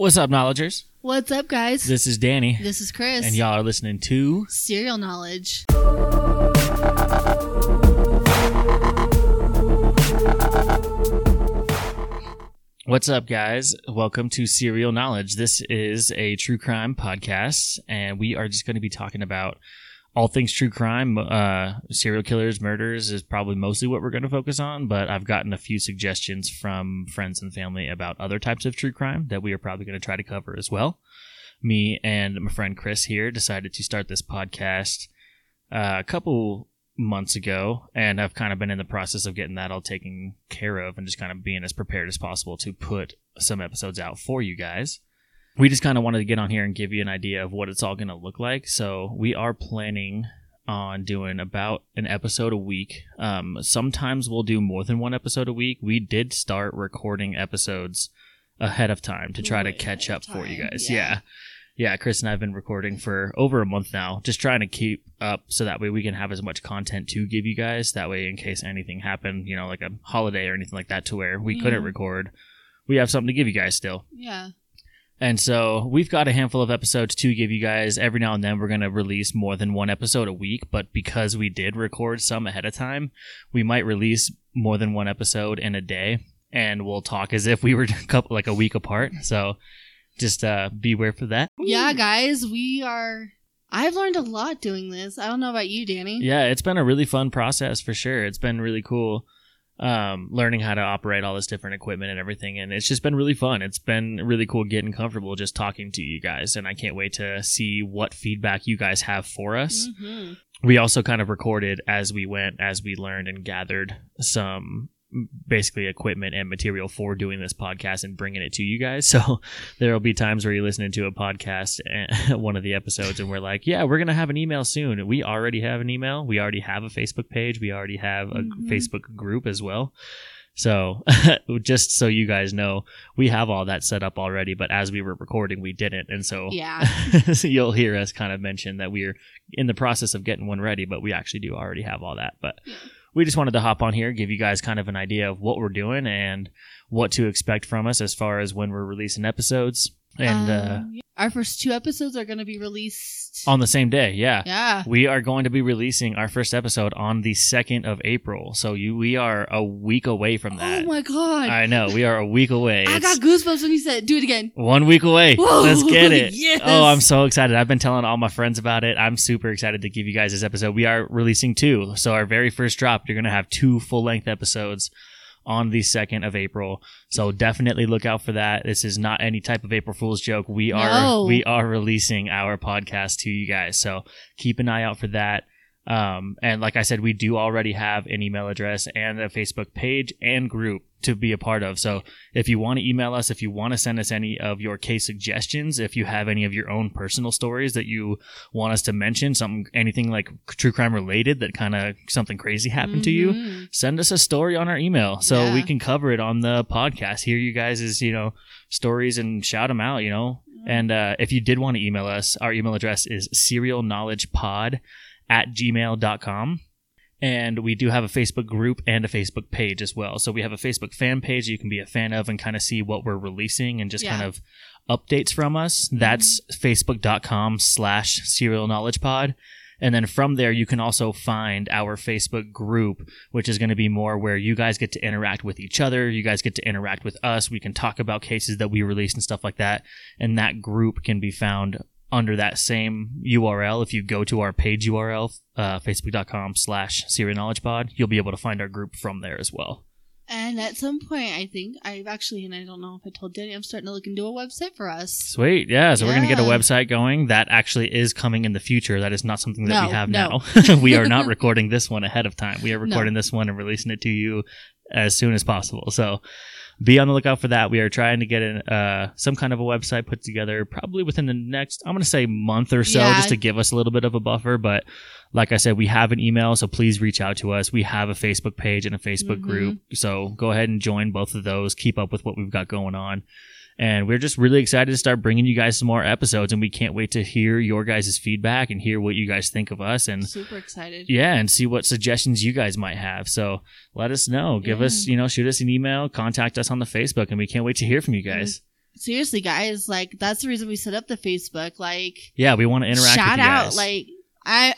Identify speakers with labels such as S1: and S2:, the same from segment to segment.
S1: What's up, knowledgers?
S2: What's up, guys?
S1: This is Danny,
S2: This is Kris.
S1: and y'all are listening to.
S2: Serial knowledge.
S1: What's up, guys? Welcome to Serial Knowledge. This is a true crime podcast, and we are just going to be talking about all things true crime. Uh, serial killers, murders is probably mostly what we're going to focus on, but I've gotten a few suggestions from friends and family about other types of true crime that we are probably going to try to cover as well. Me and my friend Kris here decided to start this podcast uh, a couple months ago, and I've kind of been in the process of getting that all taken care of and just kind of being as prepared as possible to put some episodes out for you guys. We just kind of wanted to get on here and give you an idea of what it's all going to look like. So we are planning on doing about an episode a week. Um, sometimes we'll do more than one episode a week. We did start recording episodes ahead of time to try to catch up for you guys.
S2: yeah.
S1: yeah. Yeah, Kris and I have been recording for over a month now, just trying to keep up so that way we can have as much content to give you guys. That way, in case anything happened, you know, like a holiday or anything like that, to where we couldn't record, we have something to give you guys still.
S2: Yeah.
S1: And so we've got a handful of episodes to give you guys. Every now and then we're going to release more than one episode a week, but because we did record some ahead of time, we might release more than one episode in a day and we'll talk as if we were a couple like a week apart. So just uh beware for that.
S2: Yeah, guys, we are. I've learned a lot doing this. I don't know about you, Danny.
S1: Yeah, it's been a really fun process for sure. It's been really cool um, learning how to operate all this different equipment and everything. And it's just been really fun. It's been really cool getting comfortable just talking to you guys. And I can't wait to see what feedback you guys have for us.
S2: hmm
S1: We also kind of recorded as we went, as we learned and gathered some basically equipment and material for doing this podcast and bringing it to you guys. So there will be times where you're listening to a podcast, and one of the episodes, and we're like, yeah, we're going to have an email soon. We already have an email. We already have a Facebook page. We already have a
S2: Mhm.
S1: Facebook group as well. So just so you guys know, we have all that set up already, but as we were recording, we didn't. And so
S2: Yeah.
S1: so you'll hear us kind of mention that we're in the process of getting one ready, but we actually do already have all that. But
S2: Yeah.
S1: We just wanted to hop on here, give you guys kind of an idea of what we're doing and what to expect from us as far as when we're releasing episodes. And uh,
S2: Um, yeah. our first two episodes are going to be released.
S1: on the same day, yeah.
S2: yeah.
S1: We are going to be releasing our first episode on the 2nd of April. So you we are a week away from that.
S2: Oh my god.
S1: I know, we are a week away.
S2: I got goosebumps when you said, "Do it again."
S1: One week away.
S2: Whoa,
S1: Let's get it.
S2: yes.
S1: Oh, I'm so excited. I've been telling all my friends about it. I'm super excited to give you guys this episode. We are releasing two. So, our very first drop, you're going to have two full length episodes on the 2nd of April. So, definitely look out for that. This is not any type of April Fool's joke. We are
S2: No.
S1: we are releasing our podcast to you guys. So, keep an eye out for that. Um, and like I said, we do already have an email address and a Facebook page and group to be a part of. So if you want to email us, if you want to send us any of your case suggestions, if you have any of your own personal stories that you want us to mention, something, anything like true crime related that kind of something crazy happened to you,
S2: Mhm.
S1: send us a story on our email so
S2: Yeah.
S1: we can cover it on the podcast. Hear you guys' you know stories and shout them out. You know, and uh, if you did want to email us, our email address is serialknowledgepod at gmail.com. And we do have a Facebook group and a Facebook page as well. So we have a Facebook fan page you can be a fan of and kind of see what we're releasing and just kind of updates from us. Mm-hmm. That's facebook.com slash serial knowledge pod. And then from there, you can also find our Facebook group, which is going to be more where you guys get to interact with each other. You guys get to interact with us. We can talk about cases that we released and stuff like that. And that group can be found under that same URL. If you go to our page URL, uh, facebook.com slash serial knowledge pod, you'll be able to find our group from there as well.
S2: And at some point, I think I've actually, and I don't know if I told Danny, I'm starting to look into a website for us.
S1: Sweet. Yeah. So we're going to get a website going. That actually is coming in the future. That is not something that we have
S2: no.
S1: now. we are not recording this one ahead of time. We are recording this one and releasing it to you as soon as possible. So be on the lookout for that. We are trying to get an, uh, some kind of a website put together probably within the next, I'm going to say month or so,
S2: Yeah.
S1: just to give us a little bit of a buffer. But like I said, we have an email, so please reach out to us. We have a Facebook page and a Facebook
S2: Mhm.
S1: group. So go ahead and join both of those. Keep up with what we've got going on. And we're just really excited to start bringing you guys some more episodes, and we can't wait to hear your guys' feedback and hear what you guys think of us, and
S2: Super excited.
S1: yeah, and see what suggestions you guys might have. So let us know. Give us, you know, shoot us an email, contact us on the Facebook, and we can't wait to hear from you guys.
S2: seriously, guys, like that's the reason we set up the Facebook. Like,
S1: Yeah, we want to interact
S2: shout
S1: with you
S2: out, like I,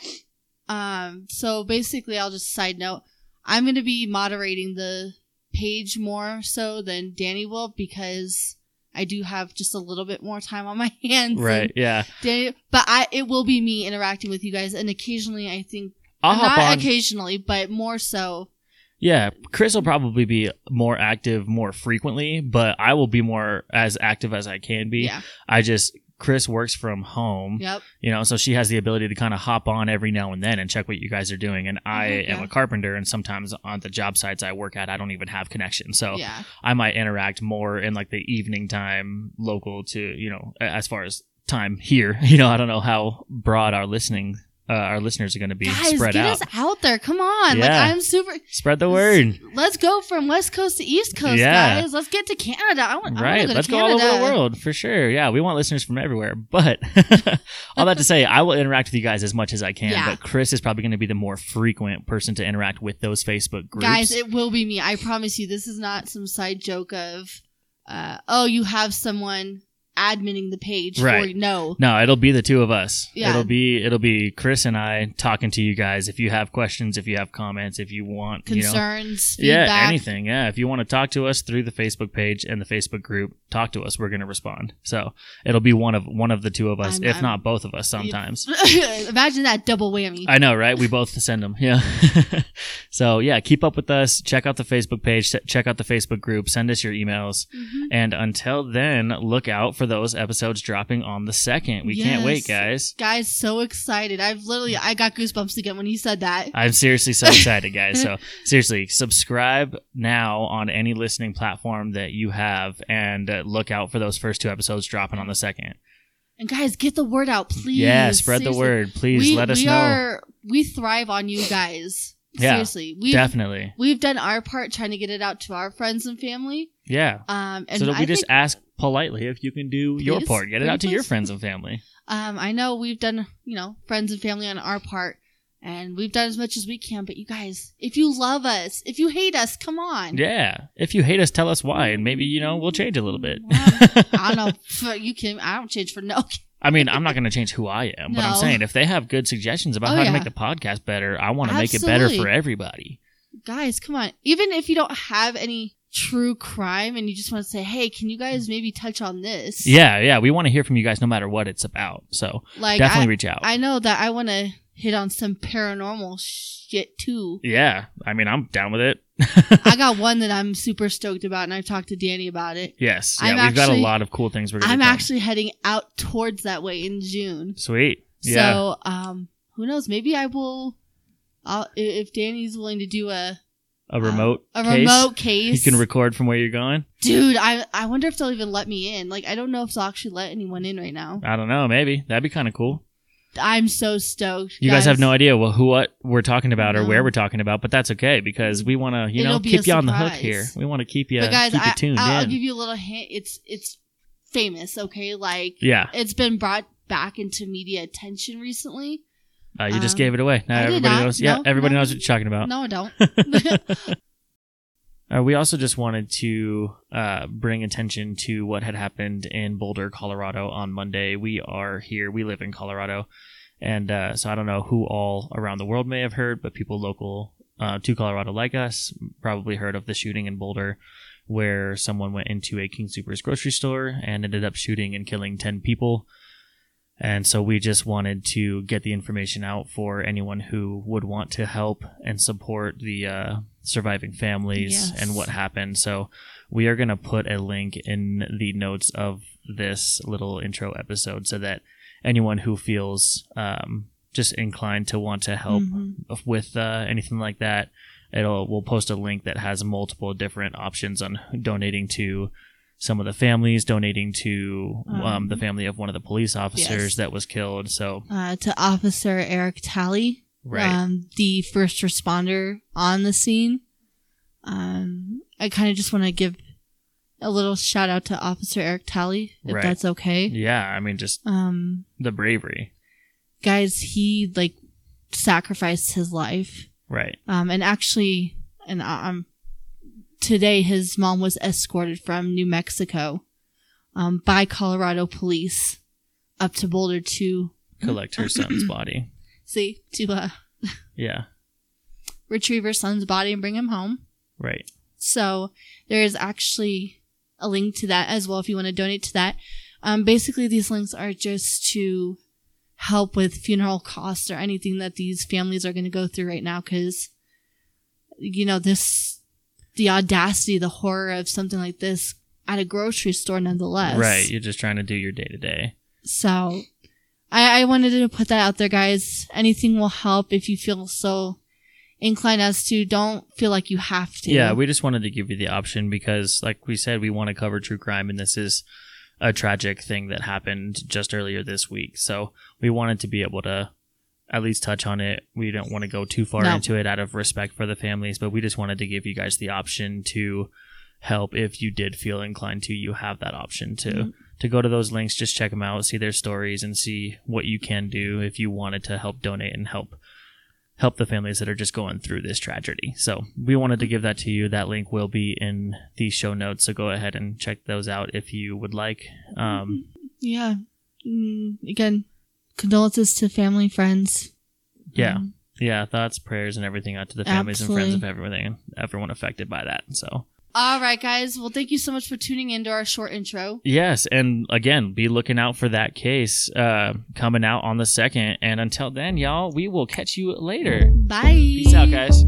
S2: um. So basically, I'll just side note. I'm going to be moderating the page more so than Danny will because I do have just a little bit more time on my hands.
S1: right, yeah.
S2: But I it will be me interacting with you guys, and occasionally I think
S1: I'll hop
S2: not
S1: on.
S2: occasionally, but more so.
S1: Yeah, Kris will probably be more active more frequently, but I will be more as active as I can be.
S2: Yeah.
S1: I just Kris works from home,
S2: Yep.
S1: you know, so she has the ability to kind of hop on every now and then and check what you guys are doing. And I
S2: Mhm,
S1: am
S2: yeah.
S1: a carpenter, and sometimes on the job sites I work at, I don't even have connection, so
S2: Yeah.
S1: I might interact more in like the evening time, local to you know, as far as time here. You know, I don't know how broad our listening. Uh, our listeners are going to be
S2: Guys,
S1: spread
S2: get
S1: out.
S2: us out there. Come on. Like I'm super
S1: Spread the word.
S2: Let's go from West Coast to East Coast,
S1: Yeah.
S2: guys. Let's get to Canada. I want,
S1: Right.
S2: to go
S1: Let's go all over the world for sure. Yeah. We want listeners from everywhere. But all that to say, I will interact with you guys as much as I can.
S2: Yeah.
S1: But Kris is probably going to be the more frequent person to interact with those Facebook groups.
S2: Guys, it will be me. I promise you. This is not some side joke of, uh, oh, you have someone adminning the page
S1: Right.
S2: you. No.
S1: no, it'll be the two of us.
S2: Yeah.
S1: It'll be it'll be Kris and I talking to you guys. If you have questions, if you have comments, if you want, you know,
S2: Concerns,
S1: yeah, anything. Yeah, if you want to talk to us through the Facebook page and the Facebook group, talk to us. We're going to respond. So it'll be one of one of the two of us,
S2: I'm-
S1: if
S2: I'm-
S1: not both of us. Sometimes.
S2: Imagine that double whammy.
S1: I know, right? We both send them. Yeah. so yeah, keep up with us. Check out the Facebook page. Check out the Facebook group. Send us your emails.
S2: Mhm.
S1: And until then, look out for those episodes dropping on the second. We can't wait, guys.
S2: Guys, so excited. I've literally, I got goosebumps again when he said that.
S1: I'm seriously so excited, guys. So seriously, subscribe now on any listening platform that you have, and uh, look out for those first two episodes dropping on the second.
S2: And guys, get the word out, please.
S1: yeah, spread the word. Please
S2: we,
S1: let us
S2: we
S1: know.
S2: Are, we thrive on you guys.
S1: Yeah,
S2: Seriously. We've,
S1: Definitely.
S2: we've done our part trying to get it out to our friends and family.
S1: Yeah.
S2: Um, and
S1: so that
S2: I
S1: we just
S2: think,
S1: ask politely if you can do your
S2: Please?
S1: part. Get it out to your friends and family.
S2: um, I know we've done, you know, friends and family on our part. And we've done as much as we can, but you guys, if you love us, if you hate us, come on.
S1: Yeah. If you hate us, tell us why, and maybe you know we'll change a little bit.
S2: I don't know. You can. I don't change for no.
S1: I mean, I'm not going to change who I am, but I'm
S2: No.
S1: saying if they have good suggestions about
S2: Oh,
S1: how to make the podcast better, I want to make it better for
S2: Absolutely.
S1: everybody.
S2: guys, come on. Even if you don't have any true crime and you just want to say, hey, can you guys maybe touch on this?
S1: Yeah, yeah. We want to hear from you guys no matter what it's about. So
S2: Like,
S1: definitely
S2: I,
S1: reach out.
S2: I know that I want to hit on some paranormal shit too.
S1: yeah. I mean, I'm down with it.
S2: I got one that I'm super stoked about, and I've talked to Danny about it.
S1: yes. Yeah,
S2: I'm
S1: we've got a lot of cool things we're going to
S2: I'm actually heading out towards that way in June.
S1: Sweet. Yeah.
S2: So, um, who knows? Maybe I will. I'll, if Danny's willing to do a
S1: a remote
S2: a
S1: case.
S2: remote
S1: You
S2: case,
S1: can record from where you're going.
S2: dude. I I wonder if they'll even let me in. Like, I don't know if they'll actually let anyone in right now.
S1: I don't know. Maybe that'd be kind of cool.
S2: I'm so stoked.
S1: You guys have no idea well who what we're talking about or where we're talking about, but that's okay because we want to you
S2: It'll
S1: know keep you on the hook here. We want to keep you
S2: but guys,
S1: keep you
S2: I,
S1: tuned
S2: I'll, I'll
S1: in.
S2: give you a little hint. It's it's famous. Okay, like
S1: yeah,
S2: it's been brought back into media attention recently.
S1: uh, you just
S2: um,
S1: gave it away. Now
S2: I
S1: everybody knows. Yeah, everybody
S2: no.
S1: knows what you're talking about.
S2: No, I don't.
S1: Uh, we also just wanted to uh, bring attention to what had happened in Boulder, Colorado on Monday. We are here. We live in Colorado. And uh, so I don't know who all around the world may have heard, but people local uh, to Colorado like us probably heard of the shooting in Boulder where someone went into a King Soopers grocery store and ended up shooting and killing 10 people. And so we just wanted to get the information out for anyone who would want to help and support the uh, surviving families
S2: Yes.
S1: and what happened. So we are going to put a link in the notes of this little intro episode so that anyone who feels um, just inclined to want to help
S2: Mhm.
S1: with uh, anything like that, it'll we'll post a link that has multiple different options on donating to some of the families, donating to um,
S2: Um,
S1: the family of one of the police officers
S2: yes.
S1: that was killed. So
S2: Uh, to Officer Eric Talley,
S1: right,
S2: um, the first responder on the scene. Um, I kind of just want to give a little shout out to Officer Eric Talley, if
S1: Right.
S2: that's okay.
S1: yeah, I mean just
S2: Um,
S1: the bravery,
S2: guys, he like sacrificed his life.
S1: right?
S2: Um, and actually, and I- um, today his mom was escorted from New Mexico. um, by Colorado police up to Boulder to
S1: Collect her son's body.
S2: See to uh,
S1: Yeah.
S2: retrieve her son's body and bring him home.
S1: Right.
S2: So there is actually a link to that as well if you want to donate to that. Um, basically, these links are just to help with funeral costs or anything that these families are going to go through right now because, you know, this, the audacity, the horror of something like this at a grocery store nonetheless.
S1: Right. You're just trying to do your day to day.
S2: So I, I wanted to put that out there, guys. Anything will help if you feel so inclined as to. Don't feel like you have to.
S1: Yeah, we just wanted to give you the option because, like we said, we want to cover true crime, and this is a tragic thing that happened just earlier this week. So we wanted to be able to at least touch on it. We don't want to go too far
S2: No.
S1: into it out of respect for the families, but we just wanted to give you guys the option to help if you did feel inclined to. You have that option to
S2: Mhm.
S1: To go to those links, just check them out, see their stories, and see what you can do if you wanted to help donate and help help the families that are just going through this tragedy. So we wanted to give that to you. That link will be in the show notes. So go ahead and check those out if you would like. Um,
S2: Yeah. Mm, again, condolences to family, friends.
S1: yeah,
S2: Um,
S1: yeah. Thoughts, prayers, and everything out to the families and friends of everything, everyone affected by that. So
S2: all right, guys. Well, thank you so much for tuning into our short intro.
S1: yes, and again, be looking out for that case uh, coming out on the second. And until then, y'all, we will catch you later.
S2: Bye.
S1: Peace out, guys.